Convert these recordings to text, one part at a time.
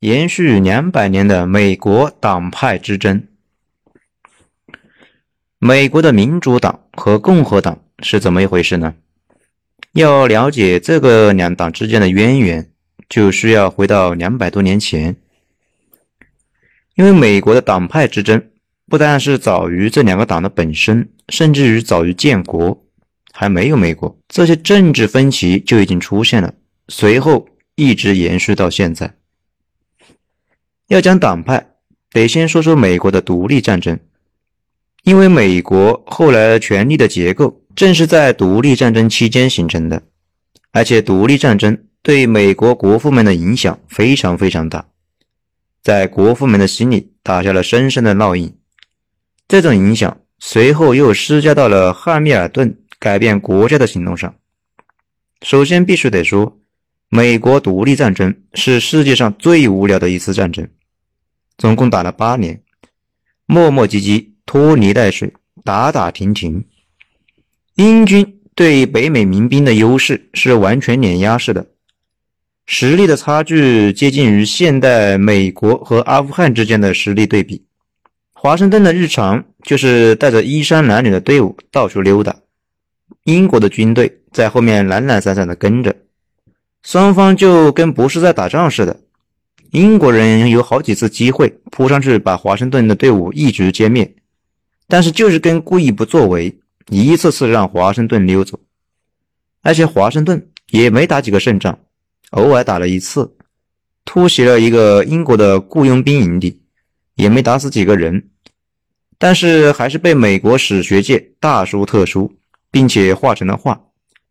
延续两百年的美国党派之争。美国的民主党和共和党是怎么一回事呢？要了解这个两党之间的渊源，就需要回到两百多年前。因为美国的党派之争不但是早于这两个党的本身，甚至于早于建国，还没有美国，这些政治分歧就已经出现了，随后一直延续到现在。要讲党派，得先说说美国的独立战争。因为美国后来权力的结构正是在独立战争期间形成的，而且独立战争对美国国父们的影响非常非常大，在国父们的心里打下了深深的烙印。这种影响随后又施加到了汉密尔顿改变国家的行动上。首先必须得说，美国独立战争是世界上最无聊的一次战争。总共打了八年，磨磨唧唧，拖泥带水，打打停停。英军对北美民兵的优势是完全碾压式的，实力的差距接近于现代美国和阿富汗之间的实力对比。华盛顿的日常就是带着衣衫褴褛的队伍到处溜达，英国的军队在后面懒懒散散的跟着，双方就跟不是在打仗似的。英国人有好几次机会扑上去把华盛顿的队伍一举歼灭，但是就是跟故意不作为，一次次让华盛顿溜走。而且华盛顿也没打几个胜仗，偶尔打了一次，突袭了一个英国的雇佣兵营地，也没打死几个人，但是还是被美国史学界大书特书，并且画成了画。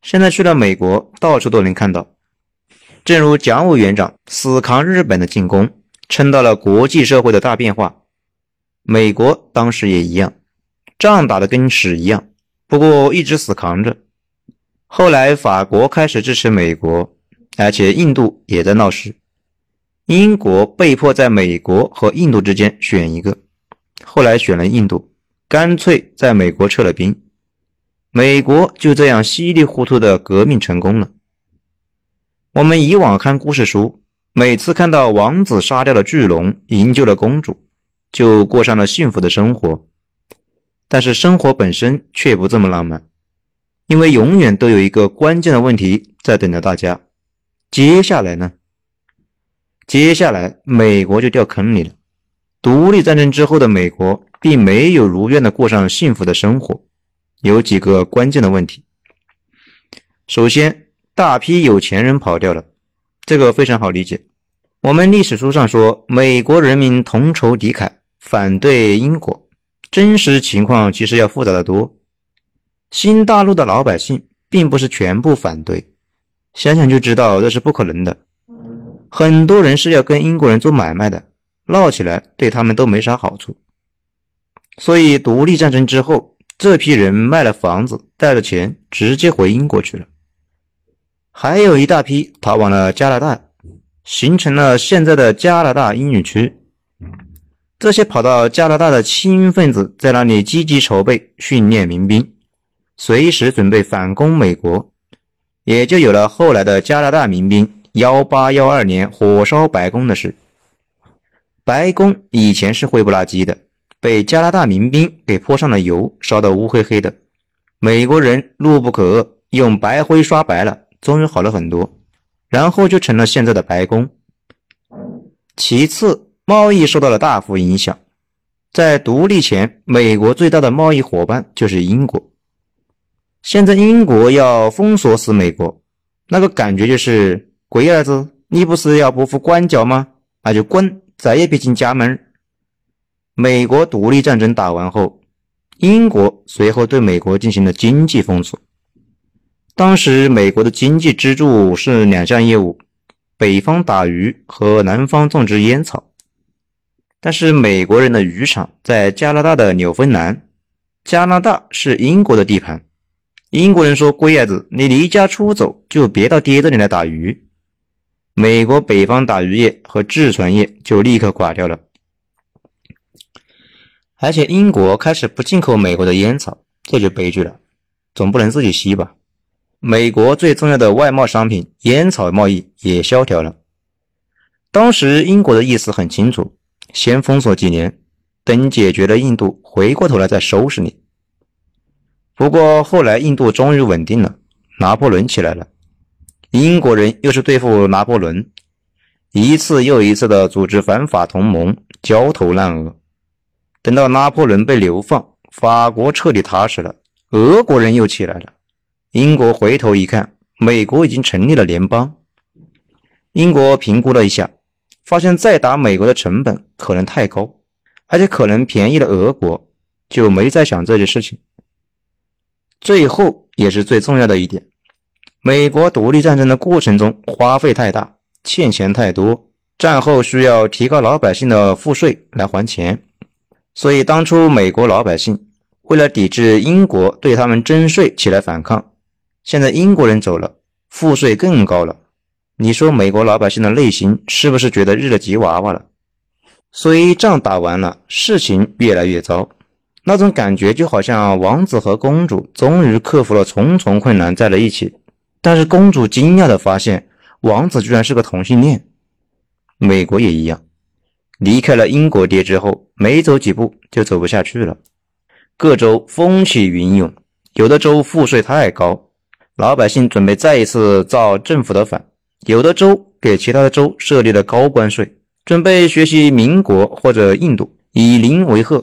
现在去了美国，到处都能看到。正如蒋委员长死扛日本的进攻，撑到了国际社会的大变化。美国当时也一样，仗打得跟屎一样，不过一直死扛着。后来法国开始支持美国，而且印度也在闹事，英国被迫在美国和印度之间选一个，后来选了印度，干脆在美国撤了兵，美国就这样稀里糊涂的革命成功了。我们以往看故事书，每次看到王子杀掉了巨龙，营救了公主，就过上了幸福的生活。但是生活本身却不这么浪漫，因为永远都有一个关键的问题在等着大家。接下来呢？接下来美国就掉坑里了。独立战争之后的美国并没有如愿的过上幸福的生活，有几个关键的问题。首先。大批有钱人跑掉了，这个非常好理解。我们历史书上说，美国人民同仇敌忾，反对英国。真实情况其实要复杂的多。新大陆的老百姓并不是全部反对，想想就知道这是不可能的。很多人是要跟英国人做买卖的，闹起来对他们都没啥好处。所以独立战争之后，这批人卖了房子，带着钱直接回英国去了。还有一大批逃往了加拿大，形成了现在的加拿大英语区。这些跑到加拿大的亲英分子在那里积极筹备训练民兵，随时准备反攻美国，也就有了后来的加拿大民兵幺八幺二年火烧白宫的事。白宫以前是灰不拉几的，被加拿大民兵给泼上了油，烧得乌黑黑的。美国人怒不可遏，用白灰刷白了。终于好了很多，然后就成了现在的白宫。其次，贸易受到了大幅影响。在独立前，美国最大的贸易伙伴就是英国。现在英国要封锁死美国，那个感觉就是龟儿子，你不是要不服管教吗？那就滚，再也别进家门。美国独立战争打完后，英国随后对美国进行了经济封锁。当时美国的经济支柱是两项业务：北方打鱼和南方种植烟草。但是美国人的渔场在加拿大的纽芬兰，加拿大是英国的地盘。英国人说：“龟儿子，你离家出走就别到爹这里来打鱼。”美国北方打鱼业和制船业就立刻垮掉了。而且英国开始不进口美国的烟草，这就悲剧了，总不能自己吸吧？美国最重要的外贸商品烟草贸易也萧条了。当时英国的意思很清楚，先封锁几年，等解决了印度，回过头来再收拾你。不过后来印度终于稳定了，拿破仑起来了，英国人又是对付拿破仑，一次又一次的组织反法同盟，焦头烂额。等到拿破仑被流放，法国彻底踏实了，俄国人又起来了。英国回头一看，美国已经成立了联邦。英国评估了一下，发现再打美国的成本可能太高，而且可能便宜了俄国，就没再想这件事情。最后也是最重要的一点，美国独立战争的过程中花费太大，欠钱太多，战后需要提高老百姓的赋税来还钱，所以当初美国老百姓为了抵制英国对他们征税起来反抗，现在英国人走了，赋税更高了，你说美国老百姓的内心是不是觉得日了吉娃娃了？所以仗打完了，事情越来越糟。那种感觉就好像王子和公主终于克服了重重困难在了一起，但是公主惊讶地发现王子居然是个同性恋。美国也一样，离开了英国爹之后，没走几步就走不下去了。各州风起云涌，有的州赋税太高，老百姓准备再一次造政府的反；有的州给其他的州设立了高关税，准备学习民国或者印度，以邻为壑。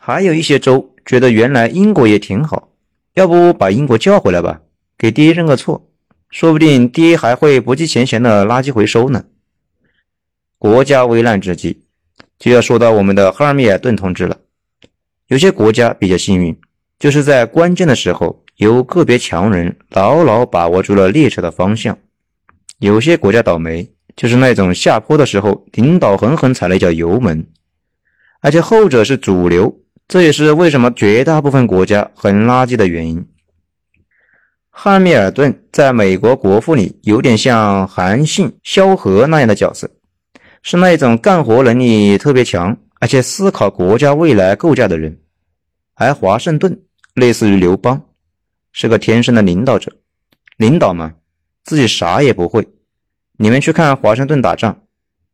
还有一些州觉得原来英国也挺好，要不把英国叫回来吧，给爹认个错，说不定爹还会不计前嫌的垃圾回收呢。国家危难之际，就要说到我们的赫尔米尔顿同志了。有些国家比较幸运，就是在关键的时候，有个别强人牢牢把握住了列车的方向；有些国家倒霉，就是那种下坡的时候，领导狠狠踩了一脚油门，而且后者是主流。这也是为什么绝大部分国家很垃圾的原因。汉密尔顿在美国国父里有点像韩信、萧何那样的角色，是那种干活能力特别强，而且思考国家未来构架的人。而华盛顿类似于刘邦，是个天生的领导者。领导嘛，自己啥也不会。你们去看华盛顿打仗，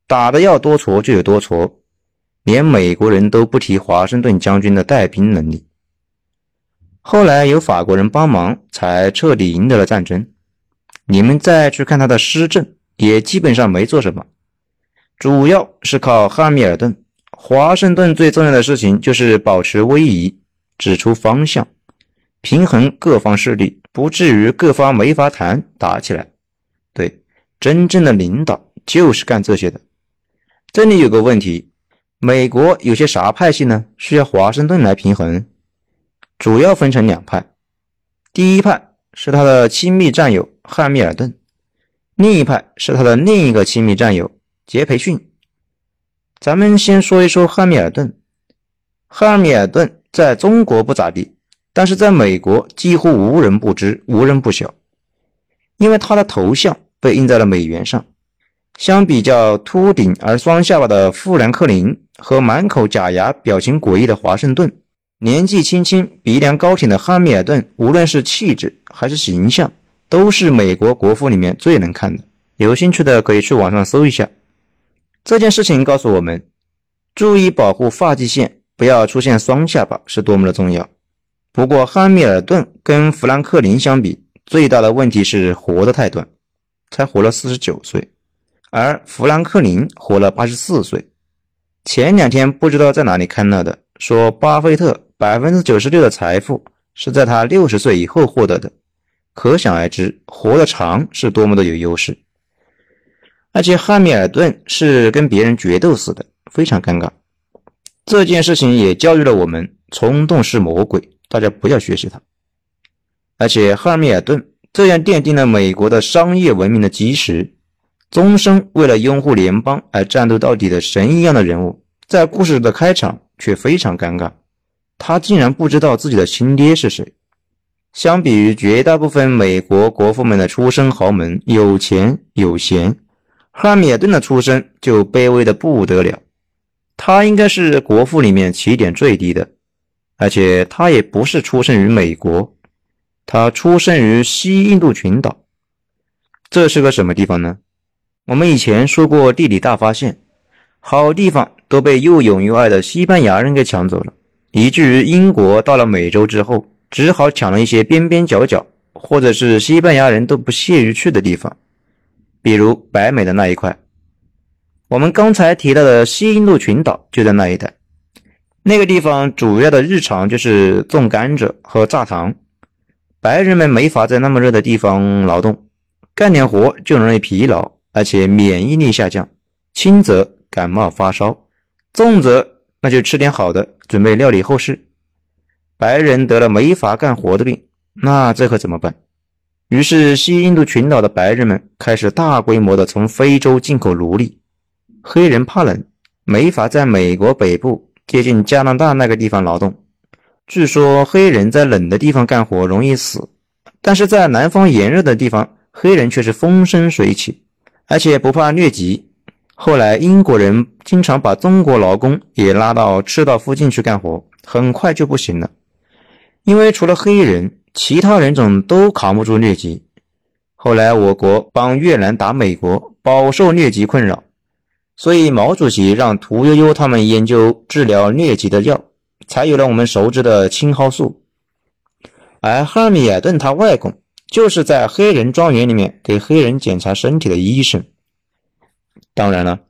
打的要多矬就有多矬。连美国人都不提华盛顿将军的带兵能力。后来有法国人帮忙，才彻底赢得了战争。你们再去看他的施政，也基本上没做什么，主要是靠汉密尔顿。华盛顿最重要的事情就是保持威仪，指出方向，平衡各方势力，不至于各方没法谈，打起来。对，真正的领导就是干这些的。这里有个问题。美国有些啥派系呢？需要华盛顿来平衡，主要分成两派。第一派是他的亲密战友汉密尔顿，另一派是他的另一个亲密战友杰培逊。咱们先说一说汉密尔顿。汉密尔顿在中国不咋地，但是在美国几乎无人不知、无人不晓，因为他的头像被印在了美元上。相比较秃顶而双下巴的富兰克林和满口假牙、表情诡异的华盛顿，年纪轻轻、鼻梁高挺的汉密尔顿，无论是气质还是形象，都是美国国父里面最能看的。有兴趣的可以去网上搜一下。这件事情告诉我们，注意保护发际线，不要出现双下巴是多么的重要。不过汉密尔顿跟富兰克林相比，最大的问题是活得太短，才活了四十九岁。而富兰克林活了八十四岁。前两天不知道在哪里看到的，说巴菲特百分之九十六的财富是在他六十岁以后获得的，可想而知，活得长是多么的有优势。而且汉密尔顿是跟别人决斗似的，非常尴尬。这件事情也教育了我们：冲动是魔鬼，大家不要学习他。而且汉密尔顿这样奠定了美国的商业文明的基石。终生为了拥护联邦而战斗到底的神一样的人物，在故事的开场却非常尴尬，他竟然不知道自己的亲爹是谁。相比于绝大部分美国国父们的出身豪门，有钱有闲，汉密尔顿的出身就卑微的不得了。他应该是国父里面起点最低的，而且他也不是出生于美国，他出生于西印度群岛。这是个什么地方呢？我们以前说过地理大发现，好地方都被又勇又爱的西班牙人给抢走了，以至于英国到了美洲之后，只好抢了一些边边角角，或者是西班牙人都不屑于去的地方，比如北美的那一块。我们刚才提到的西印度群岛就在那一带，那个地方主要的日常就是种甘蔗和榨糖，白人们没法在那么热的地方劳动，干点活就容易疲劳。而且免疫力下降，轻则感冒发烧，重则那就吃点好的，准备料理后事。白人得了没法干活的病，那这可怎么办？于是西印度群岛的白人们开始大规模的从非洲进口奴隶。黑人怕冷，没法在美国北部接近加拿大那个地方劳动。据说黑人在冷的地方干活容易死，但是在南方炎热的地方，黑人却是风生水起。而且不怕疟疾。后来英国人经常把中国劳工也拉到赤道附近去干活，很快就不行了。因为除了黑人，其他人种都扛不住疟疾。后来我国帮越南打美国，饱受疟疾困扰，所以毛主席让屠呦呦他们研究治疗疟疾的药，才有了我们熟知的青蒿素。而汉密尔顿他外公。就是在黑人庄园里面给黑人检查身体的医生。当然了，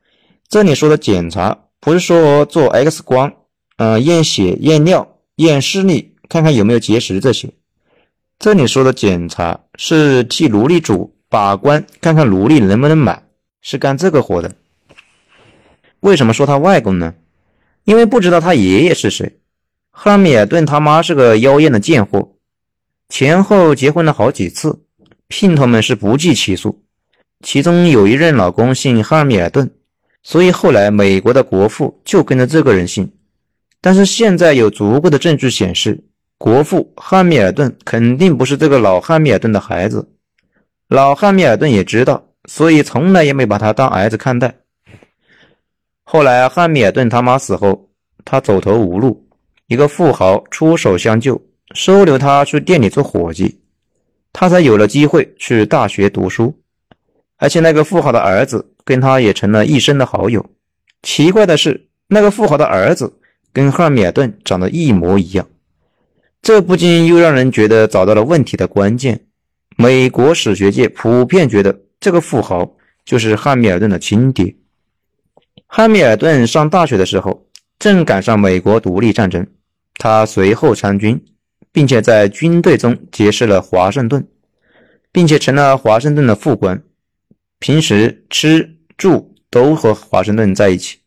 这里说的检查不是说做 X 光，嗯，验血、验尿、验视力，看看有没有结石这些。这里说的检查是替奴隶主把关，看看奴隶能不能买，是干这个活的。为什么说他外公呢？因为不知道他爷爷是谁。汉密尔顿他妈是个妖艳的贱货。前后结婚了好几次，姘头们是不计其数。其中有一任老公姓哈米尔顿，所以后来美国的国父就跟着这个人姓。但是现在有足够的证据显示，国父汉密尔顿肯定不是这个老汉密尔顿的孩子。老汉密尔顿也知道，所以从来也没把他当儿子看待。后来汉密尔顿他妈死后，他走投无路，一个富豪出手相救。收留他去店里做伙计，他才有了机会去大学读书。而且那个富豪的儿子跟他也成了一生的好友。奇怪的是，那个富豪的儿子跟汉密尔顿长得一模一样，这不禁又让人觉得找到了问题的关键。美国史学界普遍觉得这个富豪就是汉密尔顿的亲爹。汉密尔顿上大学的时候，正赶上美国独立战争，他随后参军。并且在军队中结识了华盛顿，并且成了华盛顿的副官，平时吃住都和华盛顿在一起。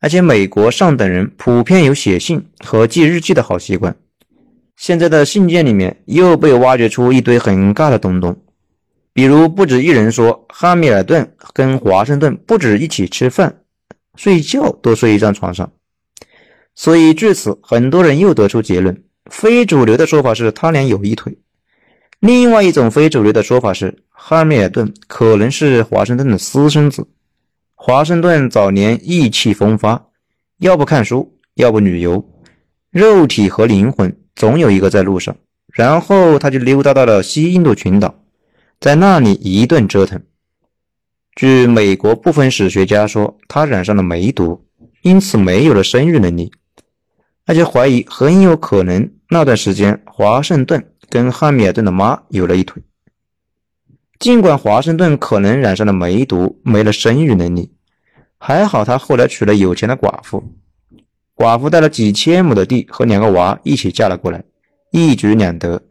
而且美国上等人普遍有写信和记日记的好习惯。现在的信件里面又被挖掘出一堆很尬的东东，比如不止一人说汉密尔顿跟华盛顿不止一起吃饭、睡觉都睡一张床上。所以据此，很多人又得出结论。非主流的说法是他俩有一腿，另外一种非主流的说法是汉密尔顿可能是华盛顿的私生子。华盛顿早年意气风发，要不看书，要不旅游，肉体和灵魂总有一个在路上。然后他就溜达到了西印度群岛，在那里一顿折腾。据美国部分史学家说，他染上了梅毒，因此没有了生育能力。而且怀疑很有可能那段时间华盛顿跟汉密尔顿的妈有了一腿。尽管华盛顿可能染上了梅毒，没了生育能力，还好他后来娶了有钱的寡妇，寡妇带了几千亩的地和两个娃一起嫁了过来，一举两得。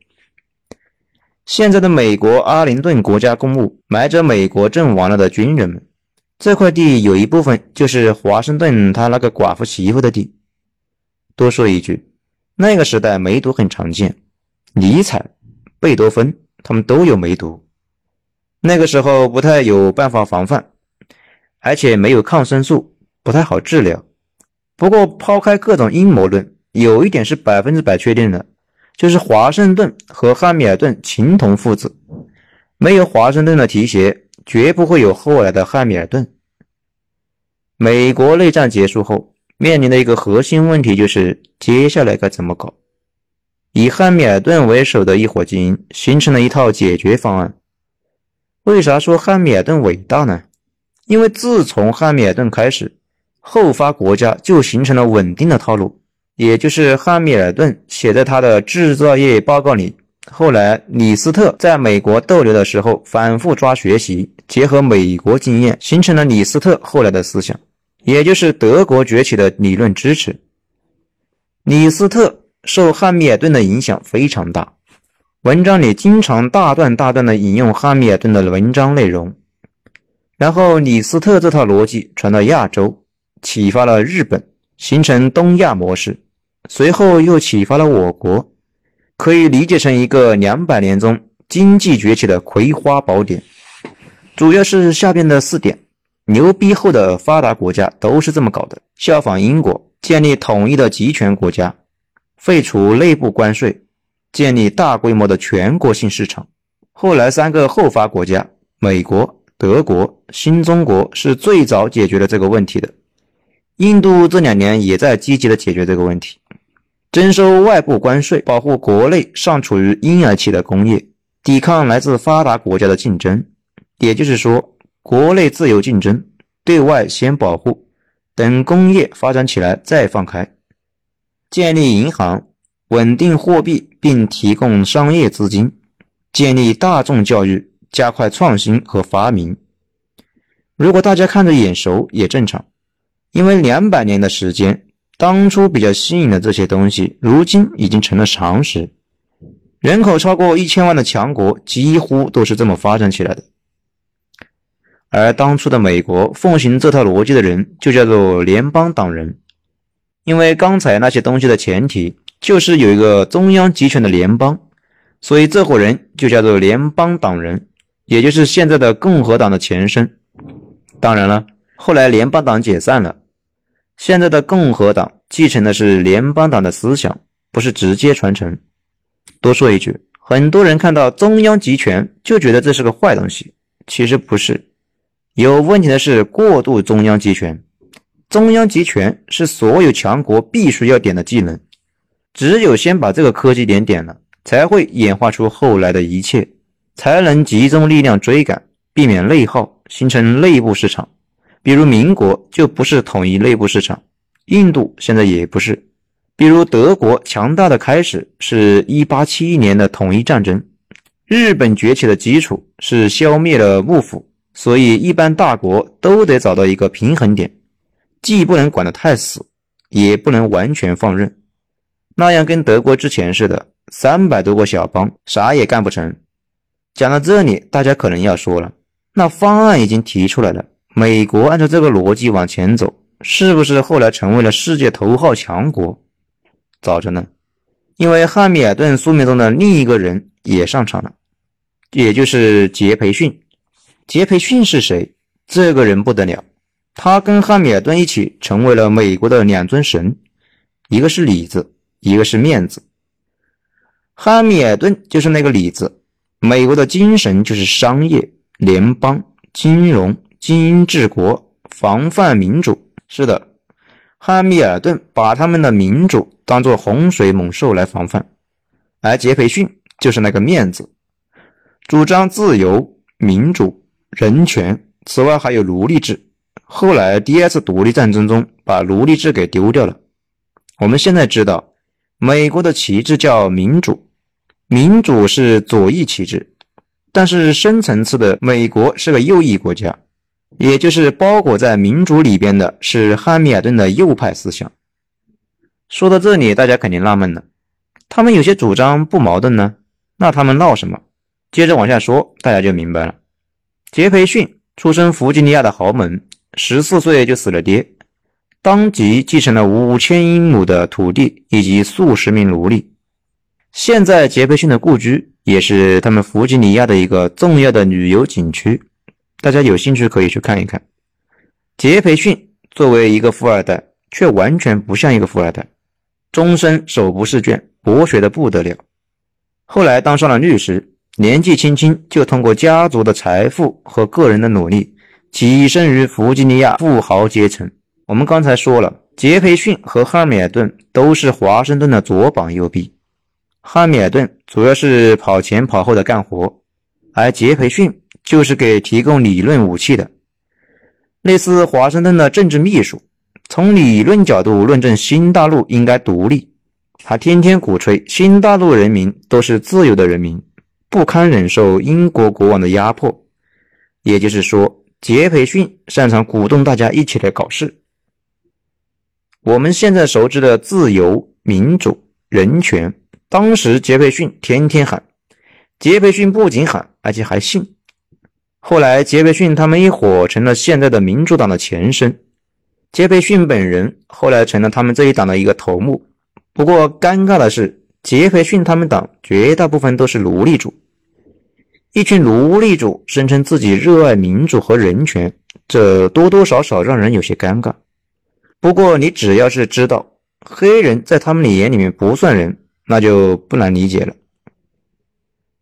现在的美国阿灵顿国家公墓埋着美国阵亡了的军人们，这块地有一部分就是华盛顿他那个寡妇媳妇的地。多说一句，那个时代梅毒很常见，尼采、贝多芬他们都有梅毒。那个时候不太有办法防范，而且没有抗生素，不太好治疗。不过抛开各种阴谋论，有一点是百分之百确定的，就是华盛顿和汉密尔顿情同父子。没有华盛顿的提携，绝不会有后来的汉密尔顿。美国内战结束后。面临的一个核心问题就是接下来该怎么搞。以汉密尔顿为首的一伙精英形成了一套解决方案。为啥说汉密尔顿伟大呢？因为自从汉密尔顿开始，后发国家就形成了稳定的套路，也就是汉密尔顿写在他的制造业报告里。后来李斯特在美国逗留的时候，反复抓学习，结合美国经验，形成了李斯特后来的思想，也就是德国崛起的理论支持。李斯特受汉密尔顿的影响非常大，文章里经常大段大段的引用汉密尔顿的文章内容。然后李斯特这套逻辑传到亚洲，启发了日本，形成东亚模式。随后又启发了我国，可以理解成一个两百年中经济崛起的葵花宝典。主要是下边的四点：牛逼后的发达国家都是这么搞的，效仿英国，建立统一的集权国家，废除内部关税，建立大规模的全国性市场。后来三个后发国家，美国。德国、新中国是最早解决了这个问题的。印度这两年也在积极的解决这个问题，征收外部关税，保护国内尚处于婴儿期的工业，抵抗来自发达国家的竞争。也就是说，国内自由竞争，对外先保护，等工业发展起来再放开。建立银行，稳定货币，并提供商业资金，建立大众教育。加快创新和发明。如果大家看着眼熟也正常，因为两百年的时间，当初比较新颖的这些东西，如今已经成了常识。人口超过一千万的强国，几乎都是这么发展起来的。而当初的美国奉行这套逻辑的人，就叫做联邦党人。因为刚才那些东西的前提，就是有一个中央集权的联邦，所以这伙人就叫做联邦党人。也就是现在的共和党的前身。当然了，后来联邦党解散了，现在的共和党继承的是联邦党的思想，不是直接传承。多说一句，很多人看到中央集权就觉得这是个坏东西，其实不是。有问题的是过度中央集权。中央集权是所有强国必须要点的技能，只有先把这个科技点点了，才会演化出后来的一切。才能集中力量追赶，避免内耗，形成内部市场。比如民国就不是统一内部市场，印度现在也不是。比如德国强大的开始是一八七一年的统一战争，日本崛起的基础是消灭了幕府。所以一般大国都得找到一个平衡点，既不能管得太死，也不能完全放任，那样跟德国之前似的，三百多个小邦啥也干不成。讲到这里，大家可能要说了，那方案已经提出来了，美国按照这个逻辑往前走，是不是后来成为了世界头号强国？早着呢，因为汉密尔顿宿命中的另一个人也上场了，也就是杰培逊。杰培逊是谁？这个人不得了，他跟汉密尔顿一起成为了美国的两尊神，一个是里子，一个是面子。汉密尔顿就是那个里子。美国的精神就是商业、联邦、金融、精英治国、防范民主。是的，汉密尔顿把他们的民主当作洪水猛兽来防范，而杰斐逊就是那个面子，主张自由、民主、人权。此外还有奴隶制。后来第二次独立战争中把奴隶制给丢掉了。我们现在知道，美国的旗帜叫民主。民主是左翼旗帜，但是深层次的美国是个右翼国家，也就是包裹在民主里边的是汉密尔顿的右派思想。说到这里，大家肯定纳闷了，他们有些主张不矛盾呢，那他们闹什么？接着往下说，大家就明白了。杰培逊出身弗吉尼亚的豪门，十四岁就死了爹，当即继承了五千英亩的土地以及数十名奴隶。现在杰斐逊的故居也是他们弗吉尼亚的一个重要的旅游景区，大家有兴趣可以去看一看。杰培逊作为一个富二代，却完全不像一个富二代，终身手不释卷，博学的不得了。后来当上了律师，年纪轻轻就通过家族的财富和个人的努力，跻身于弗吉尼亚富豪阶层。我们刚才说了，杰培逊和汉密尔顿都是华盛顿的左膀右臂。汉密尔顿主要是跑前跑后的干活，而杰培逊就是给提供理论武器的。类似华盛顿的政治秘书，从理论角度论证新大陆应该独立。他天天鼓吹新大陆人民都是自由的人民，不堪忍受英国国王的压迫。也就是说，杰斐逊擅长鼓动大家一起来搞事。我们现在熟知的自由、民主、人权，当时杰斐逊天天喊。杰斐逊不仅喊，而且还信。后来，杰斐逊他们一伙成了现在的民主党的前身。杰斐逊本人后来成了他们这一党的一个头目。不过，尴尬的是，杰斐逊他们党绝大部分都是奴隶主。一群奴隶主声称自己热爱民主和人权，这多多少少让人有些尴尬。不过，你只要是知道黑人在他们的眼里面不算人，那就不难理解了。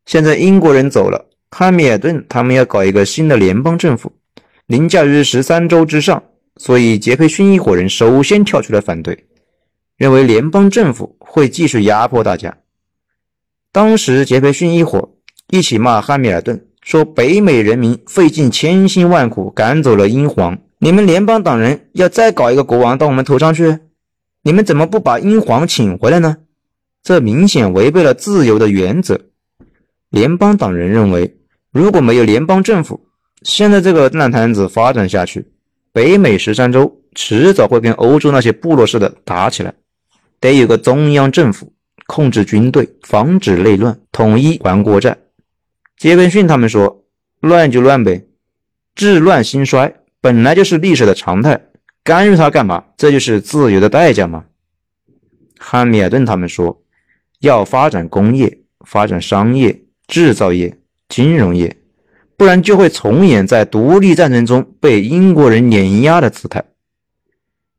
现在英国人走了，汉密尔顿他们要搞一个新的联邦政府，凌驾于十三州之上，所以杰斐逊一伙人首先跳出来反对，认为联邦政府会继续压迫大家。当时杰斐逊一伙一起骂汉密尔顿，说北美人民费尽千辛万苦赶走了英皇。你们联邦党人要再搞一个国王到我们头上去，你们怎么不把英皇请回来呢？这明显违背了自由的原则。联邦党人认为，如果没有联邦政府，现在这个烂摊子发展下去，北美十三州迟早会跟欧洲那些部落似的打起来。得有个中央政府控制军队，防止内乱，统一还国债。杰斐逊他们说：“乱就乱呗，治乱兴衰。”本来就是历史的常态，干预它干嘛？这就是自由的代价吗？汉密尔顿他们说，要发展工业、发展商业、制造业、金融业，不然就会重演在独立战争中被英国人碾压的姿态。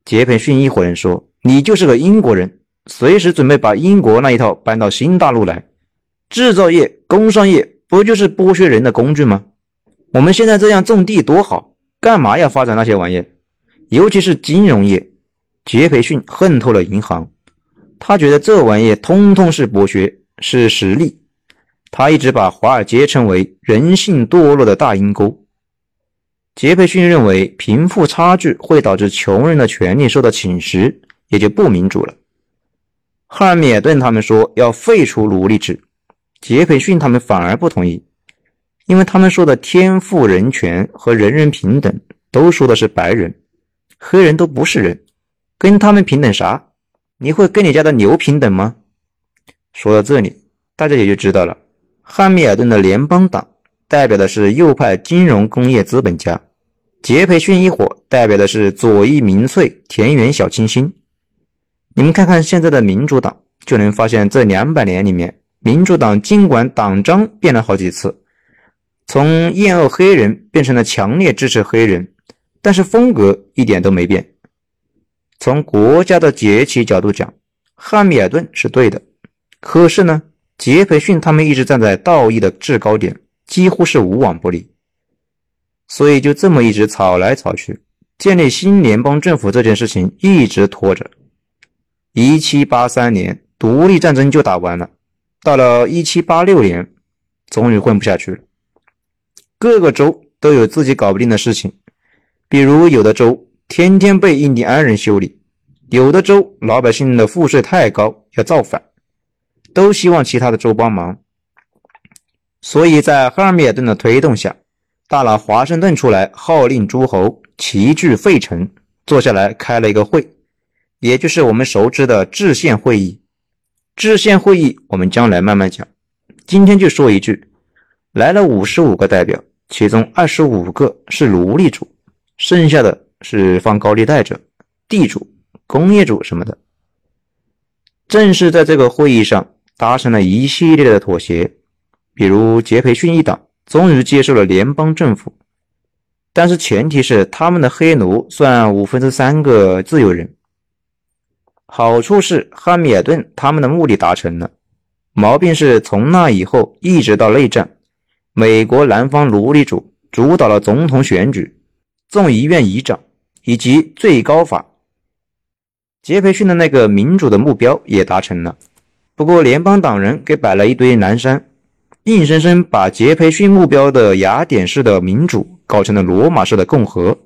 杰斐逊一伙人说：“你就是个英国人，随时准备把英国那一套搬到新大陆来。制造业、工商业不就是剥削人的工具吗？我们现在这样种地多好。”干嘛要发展那些玩意？尤其是金融业，杰斐逊恨透了银行。他觉得这玩意通通是剥削，是实力。他一直把华尔街称为人性堕落的大阴沟。杰斐逊认为贫富差距会导致穷人的权利受到侵蚀，也就不民主了。汉密尔顿他们说要废除奴隶制，杰斐逊他们反而不同意。因为他们说的天赋人权和人人平等，都说的是白人，黑人都不是人，跟他们平等啥？你会跟你家的牛平等吗？说到这里，大家也就知道了，汉密尔顿的联邦党代表的是右派金融工业资本家，杰斐逊一伙代表的是左翼民粹田园小清新。你们看看现在的民主党，就能发现这两百年里面，民主党尽管党章变了好几次。从厌恶黑人变成了强烈支持黑人，但是风格一点都没变。从国家的崛起角度讲，汉密尔顿是对的，可是呢，杰斐逊他们一直站在道义的制高点，几乎是无往不利，所以就这么一直吵来吵去，建立新联邦政府这件事情一直拖着。一七八三年独立战争就打完了，到了一七八六年，终于混不下去了。各个州都有自己搞不定的事情，比如有的州天天被印第安人修理，有的州老百姓的赋税太高要造反，都希望其他的州帮忙。所以在赫尔米尔顿的推动下，大佬华盛顿出来号令诸侯齐聚费城，坐下来开了一个会，也就是我们熟知的制宪会议。制宪会议我们将来慢慢讲，今天就说一句，来了五十五个代表。其中二十五个是奴隶主，剩下的是放高利贷者、地主、工业主什么的。正是在这个会议上达成了一系列的妥协，比如杰斐逊一党终于接受了联邦政府，但是前提是他们的黑奴算五分之三个自由人。好处是汉密尔顿他们的目的达成了，毛病是从那以后一直到内战。美国南方奴隶主主导了总统选举、众议院议长以及最高法。杰斐逊的那个民主的目标也达成了，不过联邦党人给摆了一堆南山，硬生生把杰斐逊目标的雅典式的民主搞成了罗马式的共和。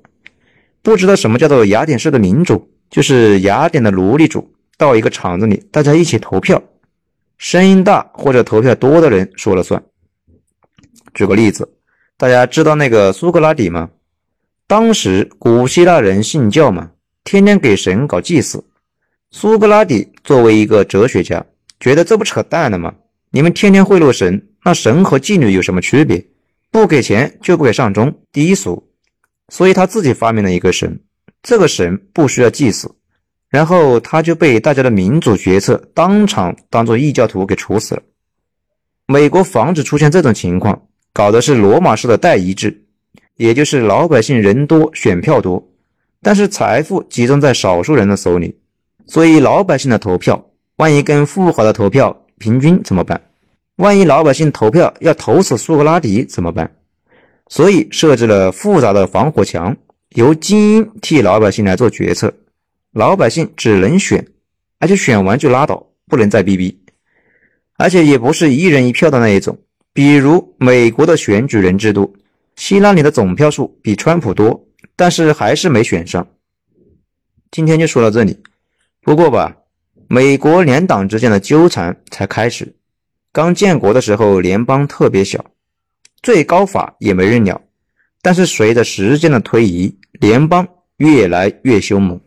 不知道什么叫做雅典式的民主，就是雅典的奴隶主到一个场子里，大家一起投票，声音大或者投票多的人说了算。举个例子，大家知道那个苏格拉底吗？当时古希腊人信教嘛，天天给神搞祭祀。苏格拉底作为一个哲学家，觉得这不扯淡了吗？你们天天贿赂神，那神和妓女有什么区别？不给钱就不给上钟，低俗。所以他自己发明了一个神，这个神不需要祭祀，然后他就被大家的民主决策当场当做异教徒给处死了。美国防止出现这种情况，搞的是罗马式的代议制，也就是老百姓人多选票多，但是财富集中在少数人的手里，所以老百姓的投票，万一跟富豪的投票平均怎么办？万一老百姓投票要投死苏格拉底怎么办？所以设置了复杂的防火墙，由精英替老百姓来做决策，老百姓只能选，而且选完就拉倒，不能再逼逼，而且也不是一人一票的那一种。比如美国的选举人制度，希拉里的总票数比川普多，但是还是没选上。今天就说到这里。不过吧，美国两党之间的纠缠才开始。刚建国的时候，联邦特别小。最高法也没人鸟，但是随着时间的推移，联邦越来越凶猛。